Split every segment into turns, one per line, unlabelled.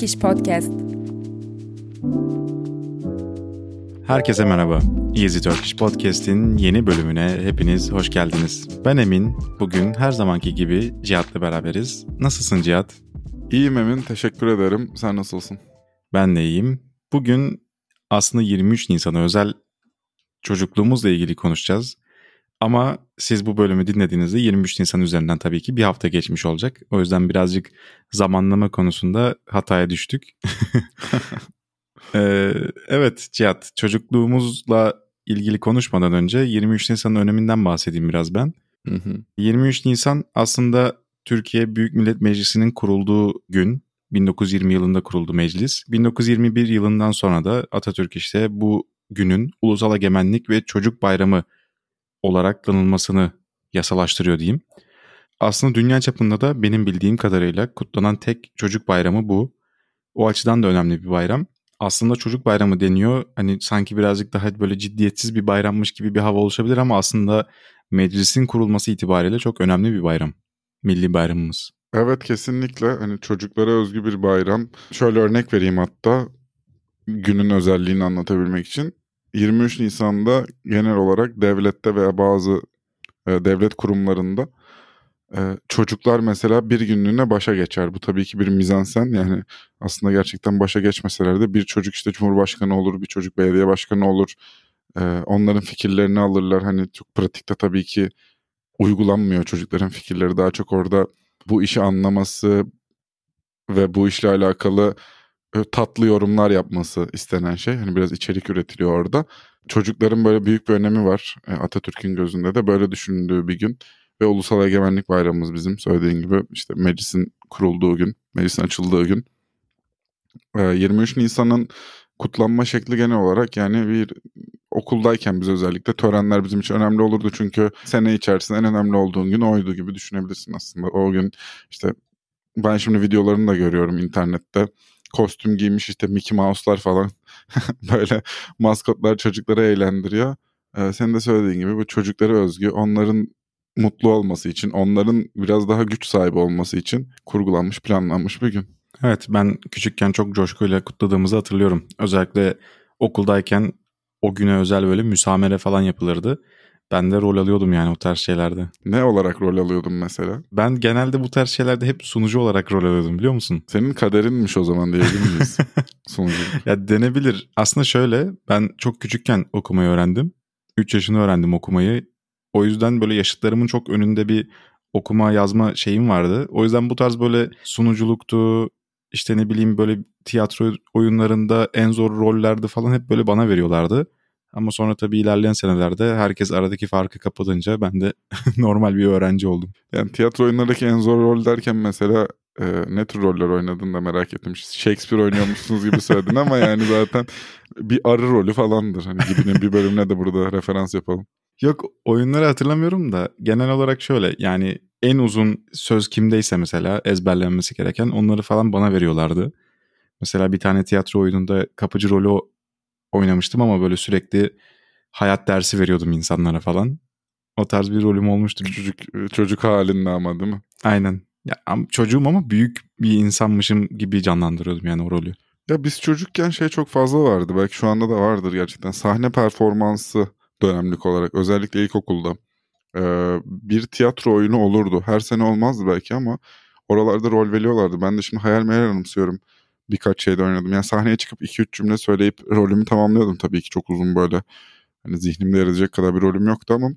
Turkish Podcast.
Herkese merhaba. Easy Turkish Podcast'in yeni bölümüne hepiniz hoş geldiniz. Ben Emin. Bugün her zamanki gibi Cihat'la beraberiz. Nasılsın Cihat?
İyiyim Emin, teşekkür ederim. Sen nasılsın?
Ben de iyiyim. Bugün aslında 23 Nisan'a özel çocukluğumuzla ilgili konuşacağız. Ama siz bu bölümü dinlediğinizde 23 Nisan üzerinden tabii ki bir hafta geçmiş olacak. O yüzden birazcık zamanlama konusunda hataya düştük. ee, evet Cihat çocukluğumuzla ilgili konuşmadan önce 23 Nisan'ın öneminden bahsedeyim biraz ben.
Hı hı.
23 Nisan aslında Türkiye Büyük Millet Meclisi'nin kurulduğu gün. 1920 yılında kuruldu meclis. 1921 yılından sonra da Atatürk işte bu günün Ulusal Egemenlik ve Çocuk Bayramı olarak tanınmasını yasalaştırıyor diyeyim. Aslında dünya çapında da benim bildiğim kadarıyla kutlanan tek çocuk bayramı bu. O açıdan da önemli bir bayram. Aslında çocuk bayramı deniyor. Hani sanki birazcık daha böyle ciddiyetsiz bir bayrammış gibi bir hava oluşabilir ama aslında meclisin kurulması itibariyle çok önemli bir bayram. Milli bayramımız.
Evet kesinlikle hani çocuklara özgü bir bayram. Şöyle örnek vereyim hatta günün özelliğini anlatabilmek için. 23 Nisan'da genel olarak devlette veya bazı e, devlet kurumlarında e, çocuklar mesela bir günlüğüne başa geçer. Bu tabii ki bir mizansen yani aslında gerçekten başa geçmeseler de bir çocuk işte cumhurbaşkanı olur, bir çocuk belediye başkanı olur. E, onların fikirlerini alırlar. Hani çok pratikte tabii ki uygulanmıyor çocukların fikirleri. Daha çok orada bu işi anlaması ve bu işle alakalı tatlı yorumlar yapması istenen şey. Hani biraz içerik üretiliyor orada. Çocukların böyle büyük bir önemi var. E, Atatürk'ün gözünde de böyle düşündüğü bir gün. Ve Ulusal Egemenlik Bayramımız bizim söylediğin gibi işte meclisin kurulduğu gün, meclisin açıldığı gün. 23 e, Nisan'ın kutlanma şekli genel olarak yani bir okuldayken biz özellikle törenler bizim için önemli olurdu. Çünkü sene içerisinde en önemli olduğun gün oydu gibi düşünebilirsin aslında. O gün işte ben şimdi videolarını da görüyorum internette kostüm giymiş işte Mickey Mouse'lar falan böyle maskotlar çocukları eğlendiriyor. Ee, senin de söylediğin gibi bu çocuklara özgü onların mutlu olması için onların biraz daha güç sahibi olması için kurgulanmış planlanmış bir gün.
Evet ben küçükken çok coşkuyla kutladığımızı hatırlıyorum. Özellikle okuldayken o güne özel böyle müsamere falan yapılırdı. Ben de rol alıyordum yani o tarz şeylerde.
Ne olarak rol alıyordun mesela?
Ben genelde bu tarz şeylerde hep sunucu olarak rol alıyordum biliyor musun?
Senin kaderinmiş o zaman diyebilir miyiz? sunucu.
Ya denebilir. Aslında şöyle ben çok küçükken okumayı öğrendim. 3 yaşını öğrendim okumayı. O yüzden böyle yaşıtlarımın çok önünde bir okuma yazma şeyim vardı. O yüzden bu tarz böyle sunuculuktu, işte ne bileyim böyle tiyatro oyunlarında en zor rollerde falan hep böyle bana veriyorlardı. Ama sonra tabii ilerleyen senelerde herkes aradaki farkı kapatınca ben de normal bir öğrenci oldum.
Yani tiyatro oyunlarındaki en zor rol derken mesela e, ne tür roller oynadın da merak ettim. Shakespeare oynuyormuşsunuz gibi söyledin ama yani zaten bir arı rolü falandır. Hani gibinin bir bölümüne de burada referans yapalım.
Yok oyunları hatırlamıyorum da genel olarak şöyle yani en uzun söz kimdeyse mesela ezberlenmesi gereken onları falan bana veriyorlardı. Mesela bir tane tiyatro oyununda kapıcı rolü oynamıştım ama böyle sürekli hayat dersi veriyordum insanlara falan. O tarz bir rolüm olmuştu.
Çocuk çocuk halinde ama değil mi?
Aynen. Ya, çocuğum ama büyük bir insanmışım gibi canlandırıyordum yani o rolü.
Ya biz çocukken şey çok fazla vardı. Belki şu anda da vardır gerçekten. Sahne performansı dönemlik olarak özellikle ilkokulda bir tiyatro oyunu olurdu. Her sene olmazdı belki ama oralarda rol veriyorlardı. Ben de şimdi hayal meyal anımsıyorum birkaç şeyde oynadım. Yani sahneye çıkıp 2-3 cümle söyleyip rolümü tamamlıyordum tabii ki çok uzun böyle. Hani zihnimde yer edecek kadar bir rolüm yoktu ama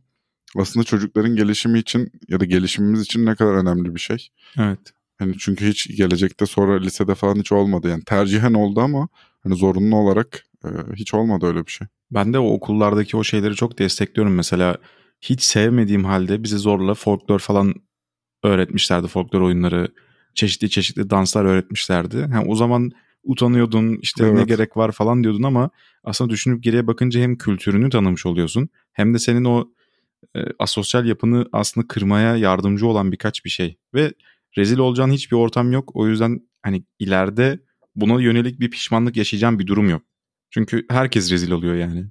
aslında çocukların gelişimi için ya da gelişimimiz için ne kadar önemli bir şey.
Evet.
Hani çünkü hiç gelecekte sonra lisede falan hiç olmadı. Yani tercihen oldu ama hani zorunlu olarak e, hiç olmadı öyle bir şey.
Ben de o okullardaki o şeyleri çok destekliyorum. Mesela hiç sevmediğim halde bize zorla folklor falan öğretmişlerdi. Folklor oyunları, çeşitli çeşitli danslar öğretmişlerdi. Yani o zaman utanıyordun işte evet. ne gerek var falan diyordun ama aslında düşünüp geriye bakınca hem kültürünü tanımış oluyorsun hem de senin o e, asosyal yapını aslında kırmaya yardımcı olan birkaç bir şey ve rezil olacağın hiçbir ortam yok. O yüzden hani ileride buna yönelik bir pişmanlık yaşayacağın bir durum yok. Çünkü herkes rezil oluyor yani.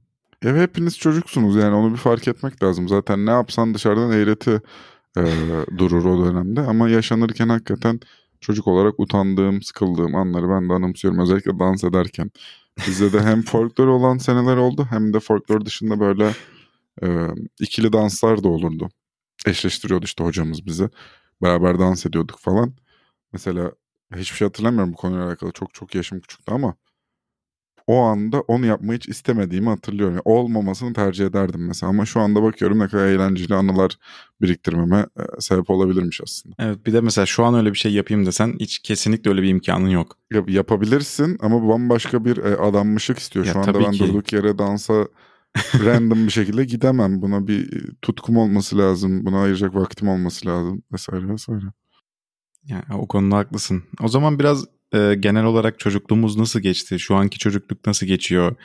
Ya hepiniz çocuksunuz yani onu bir fark etmek lazım. Zaten ne yapsan dışarıdan eğreti e, durur o dönemde. Ama yaşanırken hakikaten çocuk olarak utandığım, sıkıldığım anları ben de anımsıyorum. Özellikle dans ederken. Bizde de hem folklor olan seneler oldu hem de folklor dışında böyle e, ikili danslar da olurdu. Eşleştiriyordu işte hocamız bizi. Beraber dans ediyorduk falan. Mesela hiçbir şey hatırlamıyorum bu konuyla alakalı. Çok çok yaşım küçüktü ama o anda onu yapmayı hiç istemediğimi hatırlıyorum. Yani olmamasını tercih ederdim mesela ama şu anda bakıyorum ne kadar eğlenceli anılar biriktirmeme e, sebep olabilirmiş aslında.
Evet bir de mesela şu an öyle bir şey yapayım desen hiç kesinlikle öyle bir imkanın yok.
Yap- yapabilirsin ama bambaşka bir e, adanmışlık istiyor.
Ya
şu anda ben
ki.
durduk yere dansa random bir şekilde gidemem. Buna bir e, tutkum olması lazım. Buna ayıracak vaktim olması lazım vesaire vesaire.
Yani o konuda haklısın. O zaman biraz e, genel olarak çocukluğumuz nasıl geçti? Şu anki çocukluk nasıl geçiyor?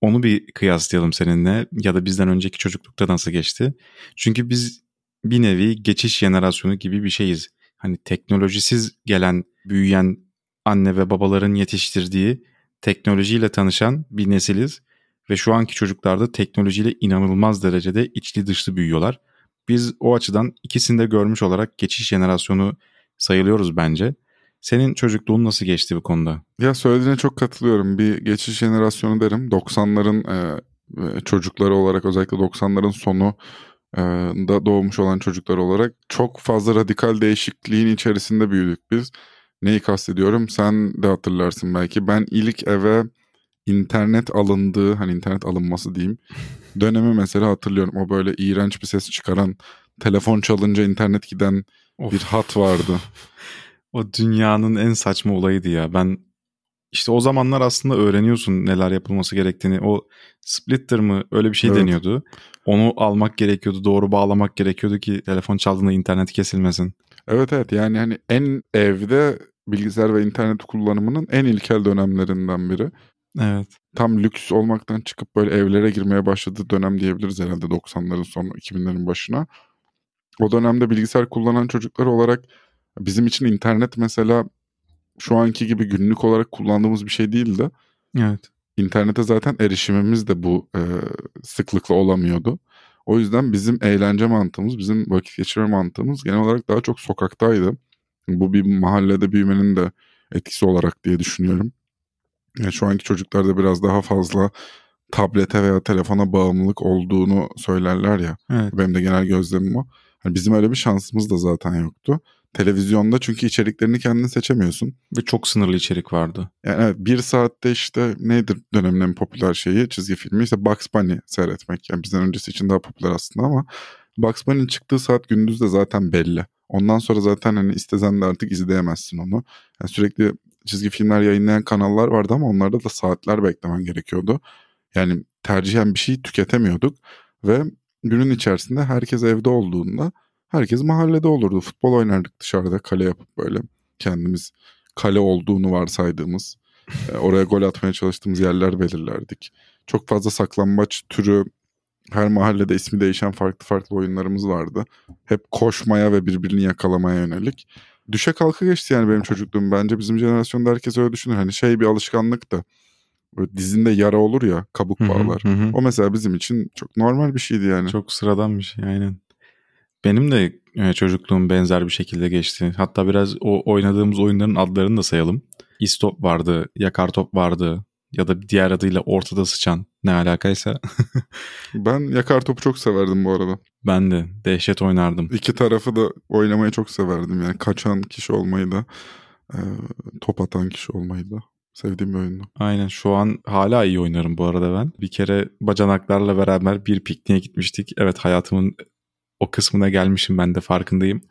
Onu bir kıyaslayalım seninle ya da bizden önceki çocuklukta nasıl geçti? Çünkü biz bir nevi geçiş jenerasyonu gibi bir şeyiz. Hani teknolojisiz gelen, büyüyen anne ve babaların yetiştirdiği teknolojiyle tanışan bir nesiliz ve şu anki çocuklar da teknolojiyle inanılmaz derecede içli dışlı büyüyorlar. Biz o açıdan ikisini de görmüş olarak geçiş jenerasyonu sayılıyoruz bence. Senin çocukluğun nasıl geçti bu konuda?
Ya söylediğine çok katılıyorum. Bir geçiş jenerasyonu derim. 90'ların e, e, çocukları olarak özellikle 90'ların sonu e, da doğmuş olan çocuklar olarak çok fazla radikal değişikliğin içerisinde büyüdük biz. Neyi kastediyorum? Sen de hatırlarsın belki. Ben ilk eve internet alındığı, hani internet alınması diyeyim. Dönemi mesela hatırlıyorum. O böyle iğrenç bir ses çıkaran, telefon çalınca internet giden
Of.
bir hat vardı.
O dünyanın en saçma olayıydı ya. Ben işte o zamanlar aslında öğreniyorsun neler yapılması gerektiğini. O splitter mı öyle bir şey
Evet.
deniyordu. Onu almak gerekiyordu. Doğru bağlamak gerekiyordu ki telefon çaldığında internet kesilmesin.
Evet evet yani hani en evde bilgisayar ve internet kullanımının en ilkel dönemlerinden biri.
Evet.
Tam lüks olmaktan çıkıp böyle evlere girmeye başladığı dönem diyebiliriz herhalde 90'ların sonu 2000'lerin başına. O dönemde bilgisayar kullanan çocuklar olarak bizim için internet mesela şu anki gibi günlük olarak kullandığımız bir şey değildi.
Evet.
İnternete zaten erişimimiz de bu e, sıklıkla olamıyordu. O yüzden bizim eğlence mantığımız, bizim vakit geçirme mantığımız genel olarak daha çok sokaktaydı. Bu bir mahallede büyümenin de etkisi olarak diye düşünüyorum. Yani şu anki çocuklarda biraz daha fazla tablete veya telefona bağımlılık olduğunu söylerler ya.
Evet.
Benim de genel gözlemim o. Hani bizim öyle bir şansımız da zaten yoktu. Televizyonda çünkü içeriklerini kendin seçemiyorsun.
Ve çok sınırlı içerik vardı.
Yani bir saatte işte nedir dönemin en popüler şeyi çizgi filmi işte Bugs Bunny seyretmek. Yani bizden öncesi için daha popüler aslında ama Bugs Bunny'nin çıktığı saat gündüz de zaten belli. Ondan sonra zaten hani istesen de artık izleyemezsin onu. Yani sürekli çizgi filmler yayınlayan kanallar vardı ama onlarda da saatler beklemen gerekiyordu. Yani tercihen bir şey tüketemiyorduk ve günün içerisinde herkes evde olduğunda herkes mahallede olurdu. Futbol oynardık dışarıda kale yapıp böyle kendimiz kale olduğunu varsaydığımız e, oraya gol atmaya çalıştığımız yerler belirlerdik. Çok fazla saklambaç türü her mahallede ismi değişen farklı farklı oyunlarımız vardı. Hep koşmaya ve birbirini yakalamaya yönelik. Düşe kalka geçti yani benim çocukluğum. Bence bizim jenerasyonda herkes öyle düşünür. Hani şey bir alışkanlık da. Böyle dizinde yara olur ya kabuk
Hı hı,
bağlar.
hı hı.
O mesela bizim için çok normal bir şeydi yani.
Çok sıradan bir şey aynen. Benim de e, çocukluğum benzer bir şekilde geçti. Hatta biraz o oynadığımız oyunların adlarını da sayalım. İstop vardı, yakar top vardı ya da diğer adıyla ortada sıçan ne alakaysa.
Ben yakar topu çok severdim bu arada.
ben de dehşet oynardım.
İki tarafı da oynamayı çok severdim. Yani kaçan kişi olmayı da e, top atan kişi olmayı da sevdiğim bir oyundu.
Aynen şu an hala iyi oynarım bu arada ben. Bir kere bacanaklarla beraber bir pikniğe gitmiştik. Evet hayatımın o kısmına gelmişim ben de farkındayım.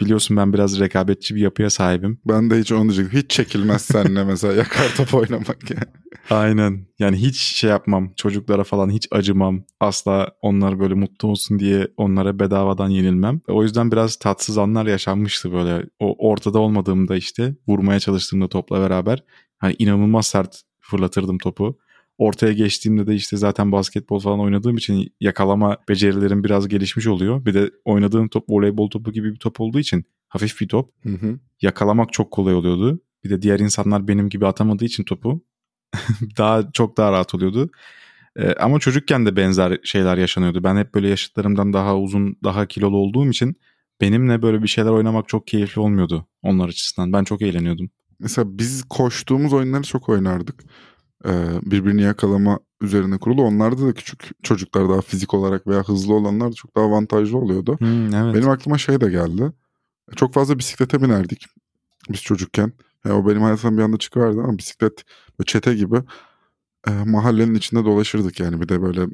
Biliyorsun ben biraz rekabetçi bir yapıya sahibim.
Ben de hiç onu diyecektim. Hiç çekilmez seninle mesela yakar top oynamak yani.
Aynen. Yani hiç şey yapmam. Çocuklara falan hiç acımam. Asla onlar böyle mutlu olsun diye onlara bedavadan yenilmem. O yüzden biraz tatsız anlar yaşanmıştı böyle. O ortada olmadığımda işte vurmaya çalıştığımda topla beraber. Hani inanılmaz sert fırlatırdım topu. Ortaya geçtiğimde de işte zaten basketbol falan oynadığım için yakalama becerilerim biraz gelişmiş oluyor. Bir de oynadığım top voleybol topu gibi bir top olduğu için hafif bir top.
Hı hı.
Yakalamak çok kolay oluyordu. Bir de diğer insanlar benim gibi atamadığı için topu daha çok daha rahat oluyordu. Ee, ama çocukken de benzer şeyler yaşanıyordu. Ben hep böyle yaşıtlarımdan daha uzun, daha kilolu olduğum için benimle böyle bir şeyler oynamak çok keyifli olmuyordu onlar açısından. Ben çok eğleniyordum.
Mesela biz koştuğumuz oyunları çok oynardık. Birbirini yakalama üzerine kurulu. Onlarda da küçük çocuklar daha fizik olarak veya hızlı olanlar da çok daha avantajlı oluyordu.
Hmm, evet.
Benim aklıma şey de geldi. Çok fazla bisiklete binerdik biz çocukken. Yani o benim hayatımdan bir anda çıkıverdi ama bisiklet çete gibi e, mahallenin içinde dolaşırdık yani. Bir de böyle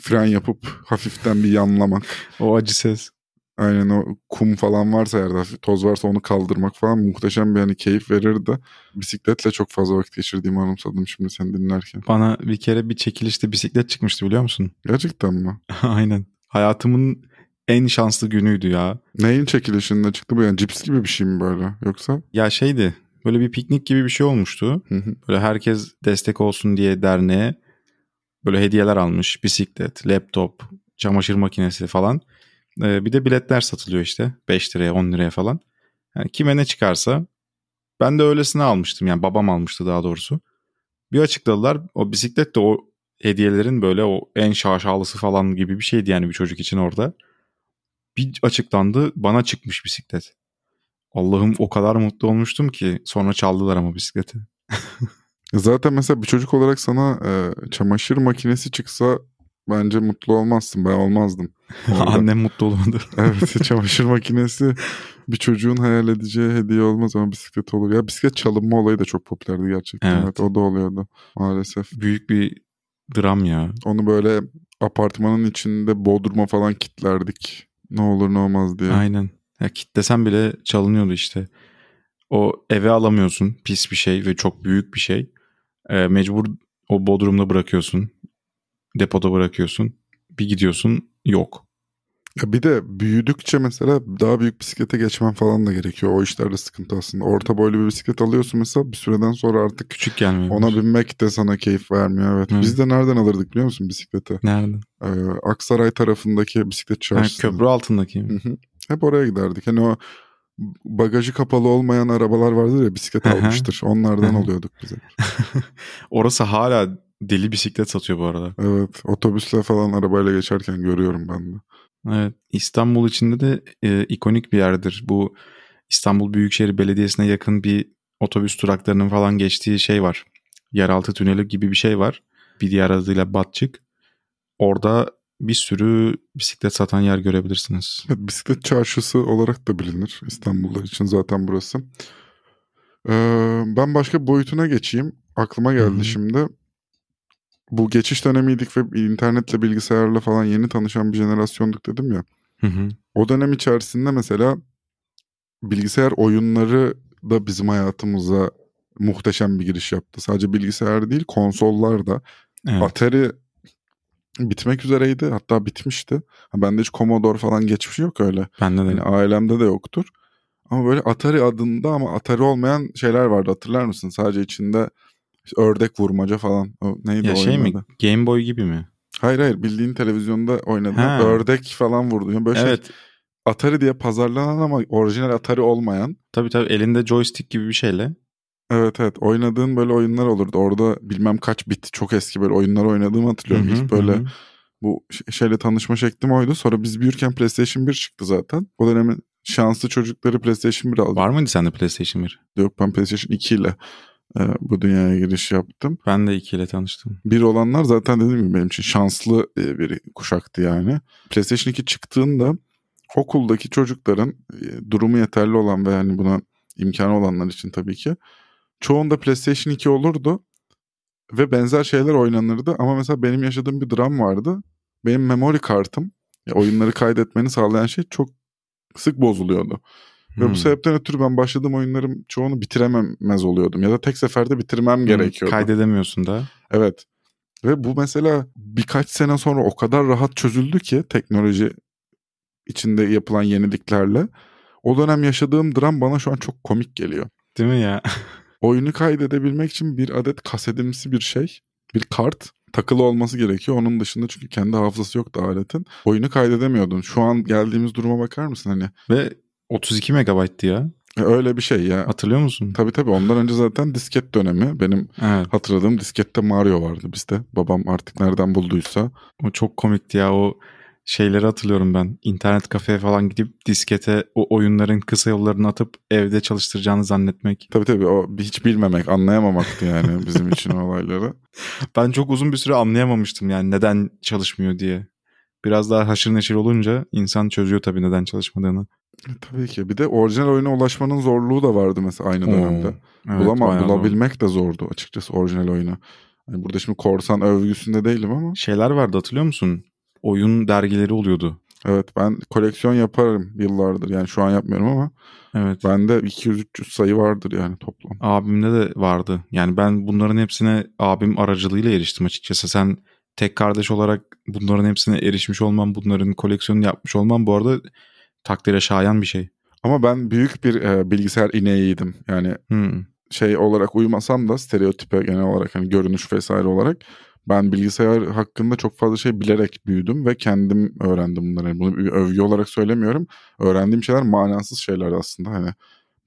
fren yapıp hafiften bir yanlamak.
O acı ses.
Aynen o kum falan varsa yerde toz varsa onu kaldırmak falan muhteşem bir hani keyif verirdi. Bisikletle çok fazla vakit geçirdiğimi anımsadım şimdi seni dinlerken.
Bana bir kere bir çekilişte bisiklet çıkmıştı biliyor musun?
Gerçekten mi?
Aynen. Hayatımın en şanslı günüydü ya.
Neyin çekilişinde çıktı bu yani cips gibi bir şey mi böyle yoksa?
Ya şeydi böyle bir piknik gibi bir şey olmuştu. Böyle herkes destek olsun diye derneğe böyle hediyeler almış. Bisiklet, laptop, çamaşır makinesi falan. Ee, bir de biletler satılıyor işte 5 liraya 10 liraya falan. Yani kime ne çıkarsa ben de öylesine almıştım yani babam almıştı daha doğrusu. Bir açıkladılar o bisiklet de o hediyelerin böyle o en şaşalısı falan gibi bir şeydi yani bir çocuk için orada. Bir açıklandı bana çıkmış bisiklet. Allah'ım o kadar mutlu olmuştum ki sonra çaldılar ama bisikleti.
Zaten mesela bir çocuk olarak sana e, çamaşır makinesi çıksa bence mutlu olmazsın. Ben olmazdım.
Annem mutlu olmadı.
evet çamaşır makinesi bir çocuğun hayal edeceği hediye olmaz ama bisiklet olur. Ya bisiklet çalınma olayı da çok popülerdi gerçekten.
Evet.
Evet. o da oluyordu maalesef.
Büyük bir dram ya.
Onu böyle apartmanın içinde bodruma falan kitlerdik. Ne olur ne olmaz diye.
Aynen. Ya kitlesen bile çalınıyordu işte. O eve alamıyorsun pis bir şey ve çok büyük bir şey. Ee, mecbur o bodrumda bırakıyorsun. Depoda bırakıyorsun. Bir gidiyorsun yok.
Ya bir de büyüdükçe mesela daha büyük bisiklete geçmen falan da gerekiyor. O işlerde sıkıntı aslında. Orta boylu bir bisiklet alıyorsun mesela bir süreden sonra artık
Küçük gelmiyor.
ona binmek de sana keyif vermiyor. Evet.
Evet.
Biz de nereden alırdık biliyor musun bisikleti?
Nerede?
Ee, Aksaray tarafındaki bisiklet çarşısı.
köprü altındaki.
Hı hı. Hep oraya giderdik. Hani o bagajı kapalı olmayan arabalar vardır ya bisiklet almıştır. Onlardan alıyorduk bize.
Orası hala deli bisiklet satıyor bu arada.
Evet. Otobüsle falan arabayla geçerken görüyorum ben de.
Evet. İstanbul içinde de e, ikonik bir yerdir. Bu İstanbul Büyükşehir Belediyesi'ne yakın bir otobüs duraklarının falan geçtiği şey var. Yeraltı tüneli gibi bir şey var. Bir diğer adıyla Batçık. Orada bir sürü bisiklet satan yer görebilirsiniz.
Evet, bisiklet çarşısı olarak da bilinir İstanbullular için zaten burası. Ee, ben başka boyutuna geçeyim. Aklıma geldi
Hı hı.
şimdi. Bu geçiş dönemiydik ve internetle bilgisayarla falan yeni tanışan bir jenerasyonduk dedim ya.
Hı hı.
O dönem içerisinde mesela bilgisayar oyunları da bizim hayatımıza muhteşem bir giriş yaptı. Sadece bilgisayar değil konsollar da.
Evet.
Atari bitmek üzereydi hatta bitmişti. Bende hiç Commodore falan geçmişi yok öyle.
Bende de.
Yani ailemde de yoktur. Ama böyle Atari adında ama Atari olmayan şeyler vardı hatırlar mısın? Sadece içinde işte ördek vurmaca falan. O neydi
ya
o
şey mi?
adı?
Game Boy gibi mi?
Hayır hayır bildiğin televizyonda oynadığın
Ha.
ördek falan vurdu. Yani böyle şey,
Evet.
Atari diye pazarlanan ama orijinal Atari olmayan.
Tabii tabii elinde joystick gibi bir şeyle.
Evet evet oynadığın böyle oyunlar olurdu. Orada bilmem kaç bit çok eski böyle oyunlar oynadığımı hatırlıyorum.
Hı hı,
İlk böyle
hı
bu şeyle tanışma şeklim oydu. Sonra biz büyürken PlayStation 1 çıktı zaten. O dönemin şanslı çocukları PlayStation 1 aldı.
Var mıydı sende PlayStation 1?
Yok ben PlayStation 2 ile e, bu dünyaya giriş yaptım.
Ben de 2 ile tanıştım.
Bir olanlar zaten dediğim gibi benim için şanslı e, bir kuşaktı yani. PlayStation 2 çıktığında okuldaki çocukların e, durumu yeterli olan ve yani buna imkanı olanlar için tabii ki çoğunda PlayStation 2 olurdu ve benzer şeyler oynanırdı ama mesela benim yaşadığım bir dram vardı. Benim memory kartım ya oyunları kaydetmeni sağlayan şey çok sık bozuluyordu. Ve
Hmm.
bu sebepten ötürü ben başladığım oyunların çoğunu bitirememez oluyordum. Ya da tek seferde bitirmem gerekiyordu.
Kaydedemiyorsun da.
Evet. Ve bu mesela birkaç sene sonra o kadar rahat çözüldü ki teknoloji içinde yapılan yeniliklerle. O dönem yaşadığım dram bana şu an çok komik geliyor.
Değil mi ya?
Oyunu kaydedebilmek için bir adet kasetimsi bir şey, bir kart takılı olması gerekiyor. Onun dışında çünkü kendi hafızası yoktu aletin. Oyunu kaydedemiyordun. Şu an geldiğimiz duruma bakar mısın hani?
Ve 32 megabayttı ya.
E, Öyle bir şey ya.
Hatırlıyor musun?
Tabii tabii ondan önce zaten disket dönemi. Benim
Evet.
hatırladığım diskette Mario vardı bizde. Babam artık nereden bulduysa.
O çok komikti ya o şeyleri hatırlıyorum ben. İnternet kafeye falan gidip diskete o oyunların kısa yollarını atıp evde çalıştıracağını zannetmek.
Tabii tabii o hiç bilmemek, anlayamamaktı yani bizim için o olayları.
Ben çok uzun bir süre anlayamamıştım yani neden çalışmıyor diye. Biraz daha haşır neşir olunca insan çözüyor tabii neden çalışmadığını.
E, tabii ki. Bir de orijinal oyuna ulaşmanın zorluğu da vardı mesela aynı dönemde.
Evet,
Bulama, bulabilmek de zordu açıkçası orijinal oyunu. Hani burada şimdi korsan övgüsünde değilim ama.
Şeyler vardı hatırlıyor musun? Oyun dergileri oluyordu.
Evet ben koleksiyon yaparım yıllardır. Yani şu an yapmıyorum ama
Evet.
bende 200-300 sayı vardır yani toplam.
Abimde de vardı. Yani ben bunların hepsine abim aracılığıyla eriştim açıkçası. Sen tek kardeş olarak bunların hepsine erişmiş olman, bunların koleksiyonunu yapmış olman bu arada takdire şayan bir şey.
Ama ben büyük bir e, bilgisayar ineğiydim. Yani
Hmm.
şey olarak uymasam da stereotipe genel olarak hani görünüş vesaire olarak ben bilgisayar hakkında çok fazla şey bilerek büyüdüm ve kendim öğrendim bunları. Yani bunu bir övgü olarak söylemiyorum. Öğrendiğim şeyler manasız şeyler aslında. Hani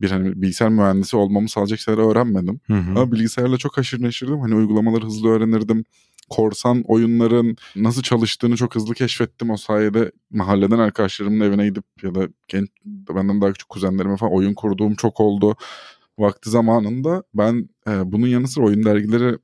bir hani bilgisayar mühendisi olmamı sağlayacak şeyler öğrenmedim.
Hı hı.
Ama bilgisayarla çok haşır neşirdim. Hani uygulamaları hızlı öğrenirdim. Korsan oyunların nasıl çalıştığını çok hızlı keşfettim. O sayede mahalleden arkadaşlarımın evine gidip ya da genç, benden daha küçük kuzenlerime falan oyun kurduğum çok oldu. Vakti zamanında ben e, bunun yanı sıra oyun dergileri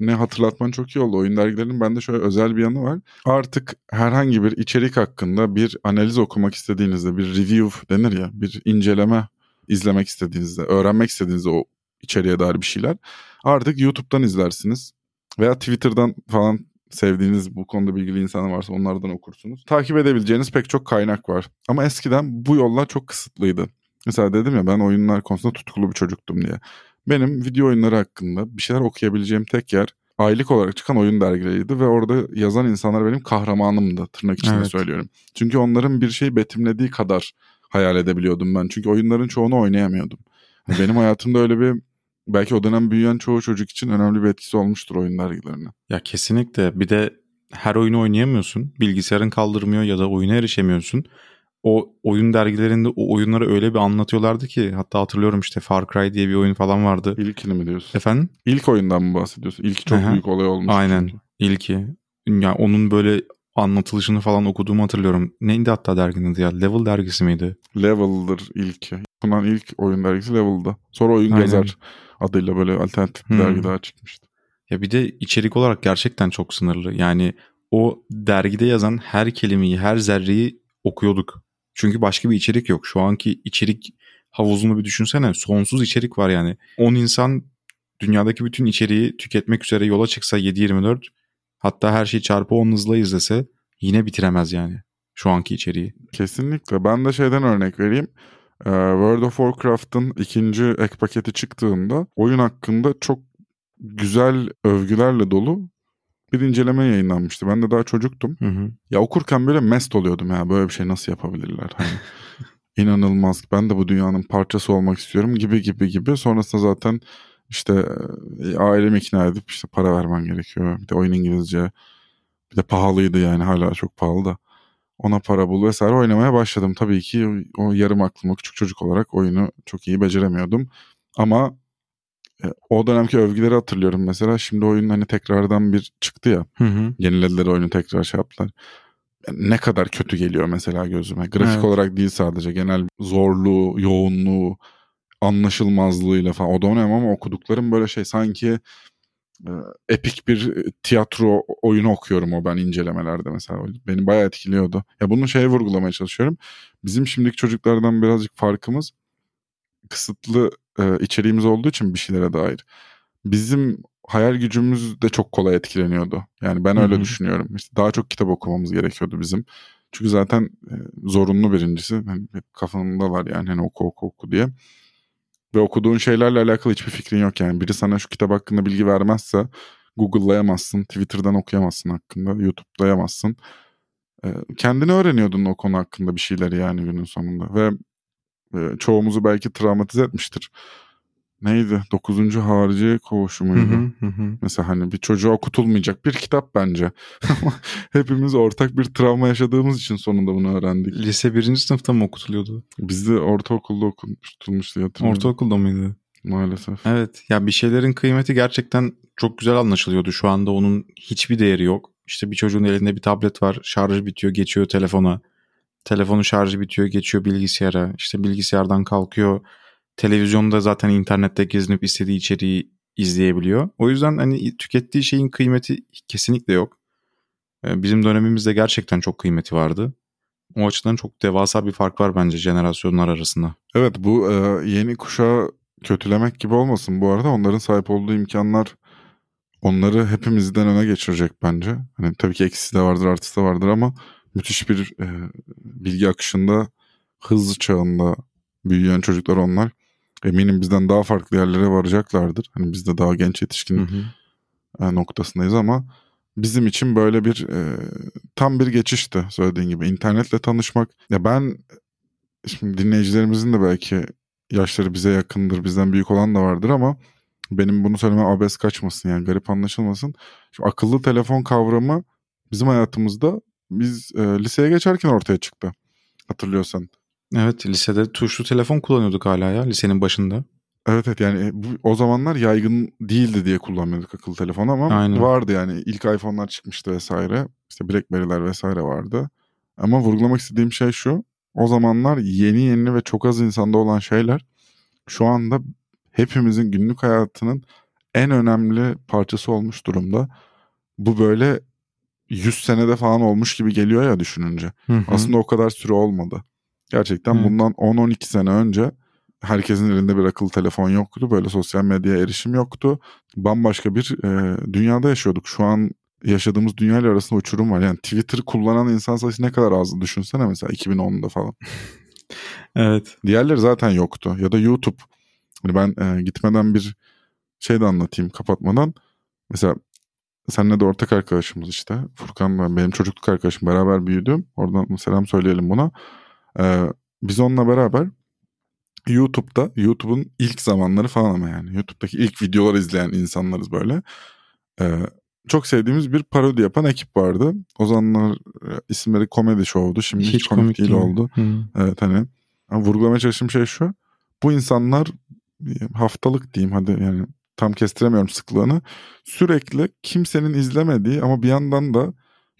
ne hatırlatman çok iyi oldu. Oyun dergilerinin bende şöyle özel bir yanı var. Artık herhangi bir içerik hakkında bir analiz okumak istediğinizde bir review denir ya bir inceleme izlemek istediğinizde, öğrenmek istediğinizde o içeriğe dair bir şeyler artık YouTube'dan izlersiniz veya Twitter'dan falan sevdiğiniz bu konuda bilgili insanlar varsa onlardan okursunuz. Takip edebileceğiniz pek çok kaynak var. Ama eskiden bu yollar çok kısıtlıydı. Mesela dedim ya ben oyunlar konusunda tutkulu bir çocuktum diye. Benim video oyunları hakkında bir şeyler okuyabileceğim tek yer aylık olarak çıkan oyun dergileriydi ve orada yazan insanlar benim kahramanımdı tırnak içinde
Evet.
söylüyorum. Çünkü onların bir şeyi betimlediği kadar hayal edebiliyordum ben. Çünkü oyunların çoğunu oynayamıyordum. Benim hayatımda öyle bir belki o dönem büyüyen çoğu çocuk için önemli bir etkisi olmuştur oyun dergilerine.
Ya kesinlikle. Bir de her oyunu oynayamıyorsun. Bilgisayarın kaldırmıyor ya da oyuna erişemiyorsun. O oyun dergilerinde o oyunları öyle bir anlatıyorlardı ki hatta hatırlıyorum işte Far Cry diye bir oyun falan vardı.
İlkini mi diyorsun?
Efendim?
İlk oyundan mı bahsediyorsun? İlki çok
Aha.
büyük olay olmuş.
Aynen.
çünkü.
İlki. Ya onun böyle anlatılışını falan okuduğumu hatırlıyorum. Neydi hatta derginin adı ya? Level dergisi miydi?
Level'dır ilki. Bundan ilk oyun dergisi Level'da. Sonra Oyun
Aynen.
Gezer adıyla böyle alternatif bir
Hmm.
dergi daha çıkmıştı.
Ya bir de içerik olarak gerçekten çok sınırlı. Yani o dergide yazan her kelimeyi, her zerreyi okuyorduk. Çünkü başka bir içerik yok. Şu anki içerik havuzunu bir düşünsene. Sonsuz içerik var yani. 10 insan dünyadaki bütün içeriği tüketmek üzere yola çıksa 7-24 hatta her şeyi çarpı 10 hızla izlese yine bitiremez yani şu anki içeriği.
Kesinlikle. Ben de şeyden örnek vereyim. Ee, World of Warcraft'ın ikinci ek paketi çıktığında oyun hakkında çok güzel övgülerle dolu bir inceleme yayınlanmıştı. Ben de daha çocuktum.
Hı hı.
Ya okurken böyle mest oluyordum ya böyle bir şey nasıl yapabilirler hani. İnanılmaz. Ben de bu dünyanın parçası olmak istiyorum gibi gibi gibi. Sonrasında zaten işte e, ailemi ikna edip işte para vermen gerekiyor. Bir de oyun İngilizce. Bir de pahalıydı yani hala çok pahalı da. Ona para bul vesaire oynamaya başladım. Tabii ki o, yarım aklımı küçük çocuk olarak oyunu çok iyi beceremiyordum. Ama e, o dönemki övgüleri hatırlıyorum mesela. Şimdi oyun hani tekrardan bir çıktı ya
Hı hı.
yenilediler oyunu tekrar şey yaptılar. Ne kadar kötü geliyor mesela gözüme. Grafik
Evet.
olarak değil sadece genel zorluğu, yoğunluğu, anlaşılmazlığıyla falan. O da önemli ama okuduklarım böyle şey sanki e, epik bir e, tiyatro oyunu okuyorum o ben incelemelerde mesela. Beni bayağı etkiliyordu. Ya bunu şeye vurgulamaya çalışıyorum. Bizim şimdiki çocuklardan birazcık farkımız kısıtlı e, içeriğimiz olduğu için bir şeylere dair. Bizim hayal gücümüz de çok kolay etkileniyordu. Yani ben öyle
Hı hı.
düşünüyorum. İşte daha çok kitap okumamız gerekiyordu bizim. Çünkü zaten e, zorunlu birincisi. Hani hep kafamda var yani hani oku oku oku diye. Ve okuduğun şeylerle alakalı hiçbir fikrin yok yani. Biri sana şu kitap hakkında bilgi vermezse Google'layamazsın, Twitter'dan okuyamazsın hakkında, YouTube'layamazsın. E, kendini öğreniyordun o konu hakkında bir şeyleri yani günün sonunda. Ve e, çoğumuzu belki travmatize etmiştir. Neydi? Dokuzuncu harici koğuşu muydu?
hı, hı hı.
Mesela hani bir çocuğa okutulmayacak bir kitap bence. Hepimiz ortak bir travma yaşadığımız için sonunda bunu öğrendik.
Lise birinci sınıfta mı okutuluyordu?
Bizde ortaokulda okutulmuş diye hatırlıyorum.
Ortaokulda mıydı?
Maalesef.
Evet ya bir şeylerin kıymeti gerçekten çok güzel anlaşılıyordu. Şu anda onun hiçbir değeri yok. İşte bir çocuğun elinde bir tablet var. Şarjı bitiyor geçiyor telefona. Telefonun şarjı bitiyor geçiyor bilgisayara. İşte bilgisayardan kalkıyor. Televizyonda zaten internette gezinip istediği içeriği izleyebiliyor. O yüzden hani tükettiği şeyin kıymeti kesinlikle yok. Ee, bizim dönemimizde gerçekten çok kıymeti vardı. O açıdan çok devasa bir fark var bence jenerasyonlar arasında.
Evet bu e, yeni kuşağı kötülemek gibi olmasın bu arada. Onların sahip olduğu imkanlar onları hepimizden öne geçirecek bence. Hani tabii ki eksisi de vardır artısı da vardır ama müthiş bir e, bilgi akışında hız çağında büyüyen çocuklar onlar. Eminim bizden daha farklı yerlere varacaklardır. Hani biz de daha genç yetişkin hı hı. E, noktasındayız ama bizim için böyle bir e, tam bir geçişti söylediğin gibi. internetle tanışmak. Ya ben şimdi dinleyicilerimizin de belki yaşları bize yakındır, bizden büyük olan da vardır ama benim bunu söylemem abes kaçmasın yani garip anlaşılmasın. Şimdi akıllı telefon kavramı bizim hayatımızda biz e, liseye geçerken ortaya çıktı. Hatırlıyorsan.
Evet lisede tuşlu telefon kullanıyorduk hala ya lisenin başında.
Evet evet yani bu, o zamanlar yaygın değildi diye kullanıyorduk akıllı telefon ama Aynen. vardı yani ilk iPhone'lar çıkmıştı vesaire. İşte Blackberry'ler vesaire vardı. Ama vurgulamak istediğim şey şu. O zamanlar yeni yeni ve çok az insanda olan şeyler şu anda hepimizin günlük hayatının en önemli parçası olmuş durumda. Bu böyle 100 senede falan olmuş gibi geliyor ya düşününce. Hı hı. Aslında o kadar süre olmadı. Gerçekten hı. bundan 10-12 sene önce herkesin elinde bir akıllı telefon yoktu. Böyle sosyal medyaya erişim yoktu. Bambaşka bir e, dünyada yaşıyorduk. Şu an yaşadığımız dünya ile arasında uçurum var. Yani Twitter kullanan insan sayısı ne kadar azdı düşünsene mesela 2010'da falan.
evet.
Diğerleri zaten yoktu. Ya da YouTube. Hani ben e, gitmeden bir şey de anlatayım kapatmadan. Mesela senle de ortak arkadaşımız işte. Furkan ben benim çocukluk arkadaşım beraber büyüdüm. Oradan selam söyleyelim buna. Ee, biz onunla beraber YouTube'da YouTube'un ilk zamanları falan ama yani YouTube'daki ilk videolar izleyen insanlarız böyle. Ee, çok sevdiğimiz bir parodi yapan ekip vardı. O zamanlar e, isimleri komedi show'du. Şimdi hiç, hiç komik, komik değil, değil oldu. Hı. Evet hani vurgulamaya çalıştığım şey şu. Bu insanlar haftalık diyeyim hadi yani tam kestiremiyorum sıklığını. Sürekli kimsenin izlemediği ama bir yandan da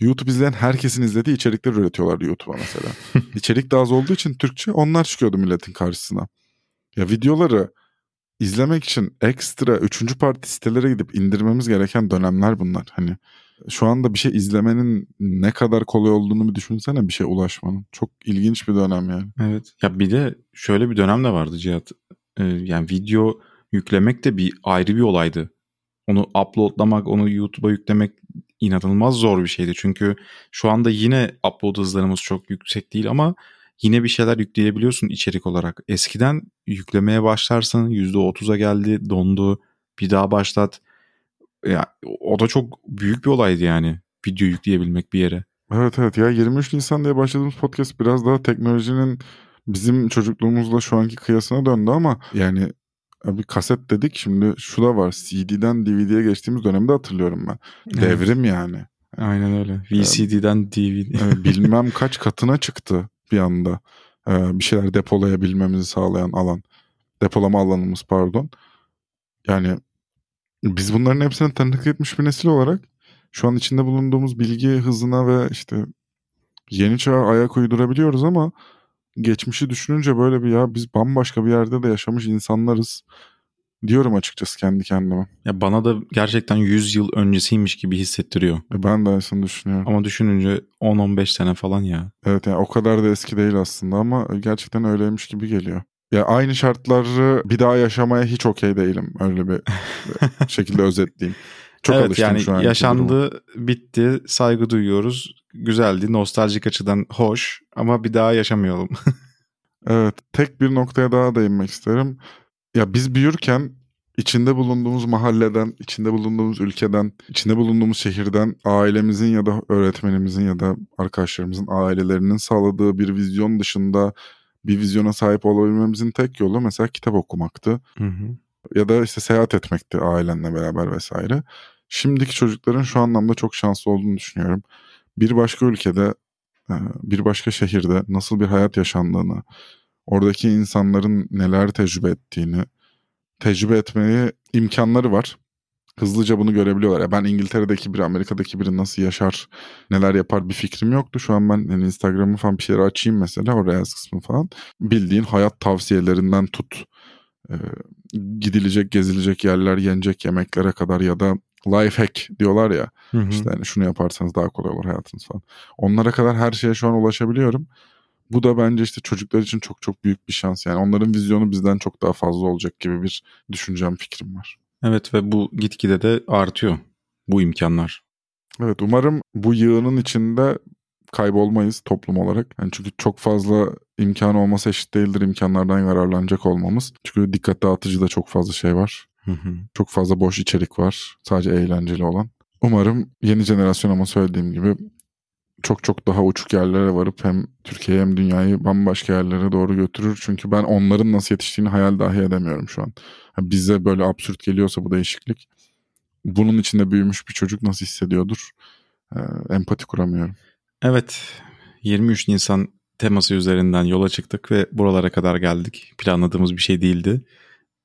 YouTube izleyen herkesin izlediği içerikler üretiyorlar YouTube'a mesela. İçerik de az olduğu için Türkçe onlar çıkıyordu milletin karşısına. Ya videoları izlemek için ekstra üçüncü parti sitelere gidip indirmemiz gereken dönemler bunlar. Hani şu anda bir şey izlemenin ne kadar kolay olduğunu bir düşünsene bir şey ulaşmanın. Çok ilginç bir dönem yani.
Evet. Ya bir de şöyle bir dönem de vardı Cihat. Ee, yani video yüklemek de bir ayrı bir olaydı. Onu uploadlamak, onu YouTube'a yüklemek inanılmaz zor bir şeydi. Çünkü şu anda yine upload hızlarımız çok yüksek değil ama yine bir şeyler yükleyebiliyorsun içerik olarak. Eskiden yüklemeye başlarsan %30'a geldi, dondu, bir daha başlat. Ya, o da çok büyük bir olaydı yani video yükleyebilmek bir yere.
Evet evet ya 23 Nisan diye başladığımız podcast biraz daha teknolojinin bizim çocukluğumuzla şu anki kıyasına döndü ama yani bir kaset dedik şimdi şu da var CD'den DVD'ye geçtiğimiz dönemi de hatırlıyorum ben. Devrim evet. yani.
Aynen öyle. VCD'den DVD.
bilmem kaç katına çıktı bir anda. Bir şeyler depolayabilmemizi sağlayan alan. Depolama alanımız pardon. Yani biz bunların hepsine tanıklık etmiş bir nesil olarak şu an içinde bulunduğumuz bilgi hızına ve işte yeni çağa ayak uydurabiliyoruz ama geçmişi düşününce böyle bir ya biz bambaşka bir yerde de yaşamış insanlarız diyorum açıkçası kendi kendime.
Ya bana da gerçekten 100 yıl öncesiymiş gibi hissettiriyor.
E ben de aslında düşünüyorum.
Ama düşününce 10-15 sene falan ya.
Evet yani o kadar da eski değil aslında ama gerçekten öyleymiş gibi geliyor. Ya aynı şartları bir daha yaşamaya hiç okey değilim. Öyle bir şekilde özetleyeyim.
Çok evet, alıştım yani şu an. Yaşandı, bitti, saygı duyuyoruz. Güzeldi, nostaljik açıdan hoş ama bir daha yaşamayalım.
evet, tek bir noktaya daha değinmek isterim. Ya biz büyürken içinde bulunduğumuz mahalleden, içinde bulunduğumuz ülkeden, içinde bulunduğumuz şehirden ailemizin ya da öğretmenimizin ya da arkadaşlarımızın ailelerinin sağladığı bir vizyon dışında bir vizyona sahip olabilmemizin tek yolu mesela kitap okumaktı. Hı hı. Ya da işte seyahat etmekti ailenle beraber vesaire. Şimdiki çocukların şu anlamda çok şanslı olduğunu düşünüyorum. Bir başka ülkede, e, bir başka şehirde nasıl bir hayat yaşandığını, oradaki insanların neler tecrübe ettiğini, tecrübe etmeye imkanları var. hızlıca bunu görebiliyorlar. Ya ben İngiltere'deki biri, Amerika'daki biri nasıl yaşar, neler yapar bir fikrim yoktu. Şu an ben yani Instagram'ı falan bir şeyler açayım mesela o Reels kısmı falan. Bildiğin hayat tavsiyelerinden tut. E, gidilecek, gezilecek yerler, yenecek yemeklere kadar ya da life hack diyorlar ya. Hı hı. İşte hani şunu yaparsanız daha kolay olur hayatınız falan. Onlara kadar her şeye şu an ulaşabiliyorum. Bu da bence işte çocuklar için çok çok büyük bir şans. Yani onların vizyonu bizden çok daha fazla olacak gibi bir düşüncem, fikrim var.
Evet ve bu gitgide de artıyor bu imkanlar.
Evet umarım bu yığının içinde kaybolmayız toplum olarak. Yani çünkü çok fazla imkan olması eşit değildir imkanlardan yararlanacak olmamız. Çünkü dikkat dağıtıcı da çok fazla şey var. Hı hı. Çok fazla boş içerik var. Sadece eğlenceli olan. Umarım yeni jenerasyon ama söylediğim gibi çok çok daha uçuk yerlere varıp hem Türkiye hem dünyayı bambaşka yerlere doğru götürür. Çünkü ben onların nasıl yetiştiğini hayal dahi edemiyorum şu an. bize böyle absürt geliyorsa bu değişiklik bunun içinde büyümüş bir çocuk nasıl hissediyordur? Ee, empati kuramıyorum.
Evet 23 Nisan teması üzerinden yola çıktık ve buralara kadar geldik. Planladığımız bir şey değildi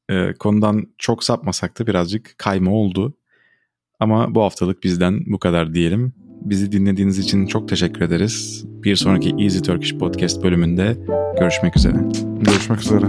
e, konudan çok sapmasak da birazcık kayma oldu. Ama bu haftalık bizden bu kadar diyelim. Bizi dinlediğiniz için çok teşekkür ederiz. Bir sonraki Easy Turkish Podcast bölümünde görüşmek üzere.
Görüşmek üzere.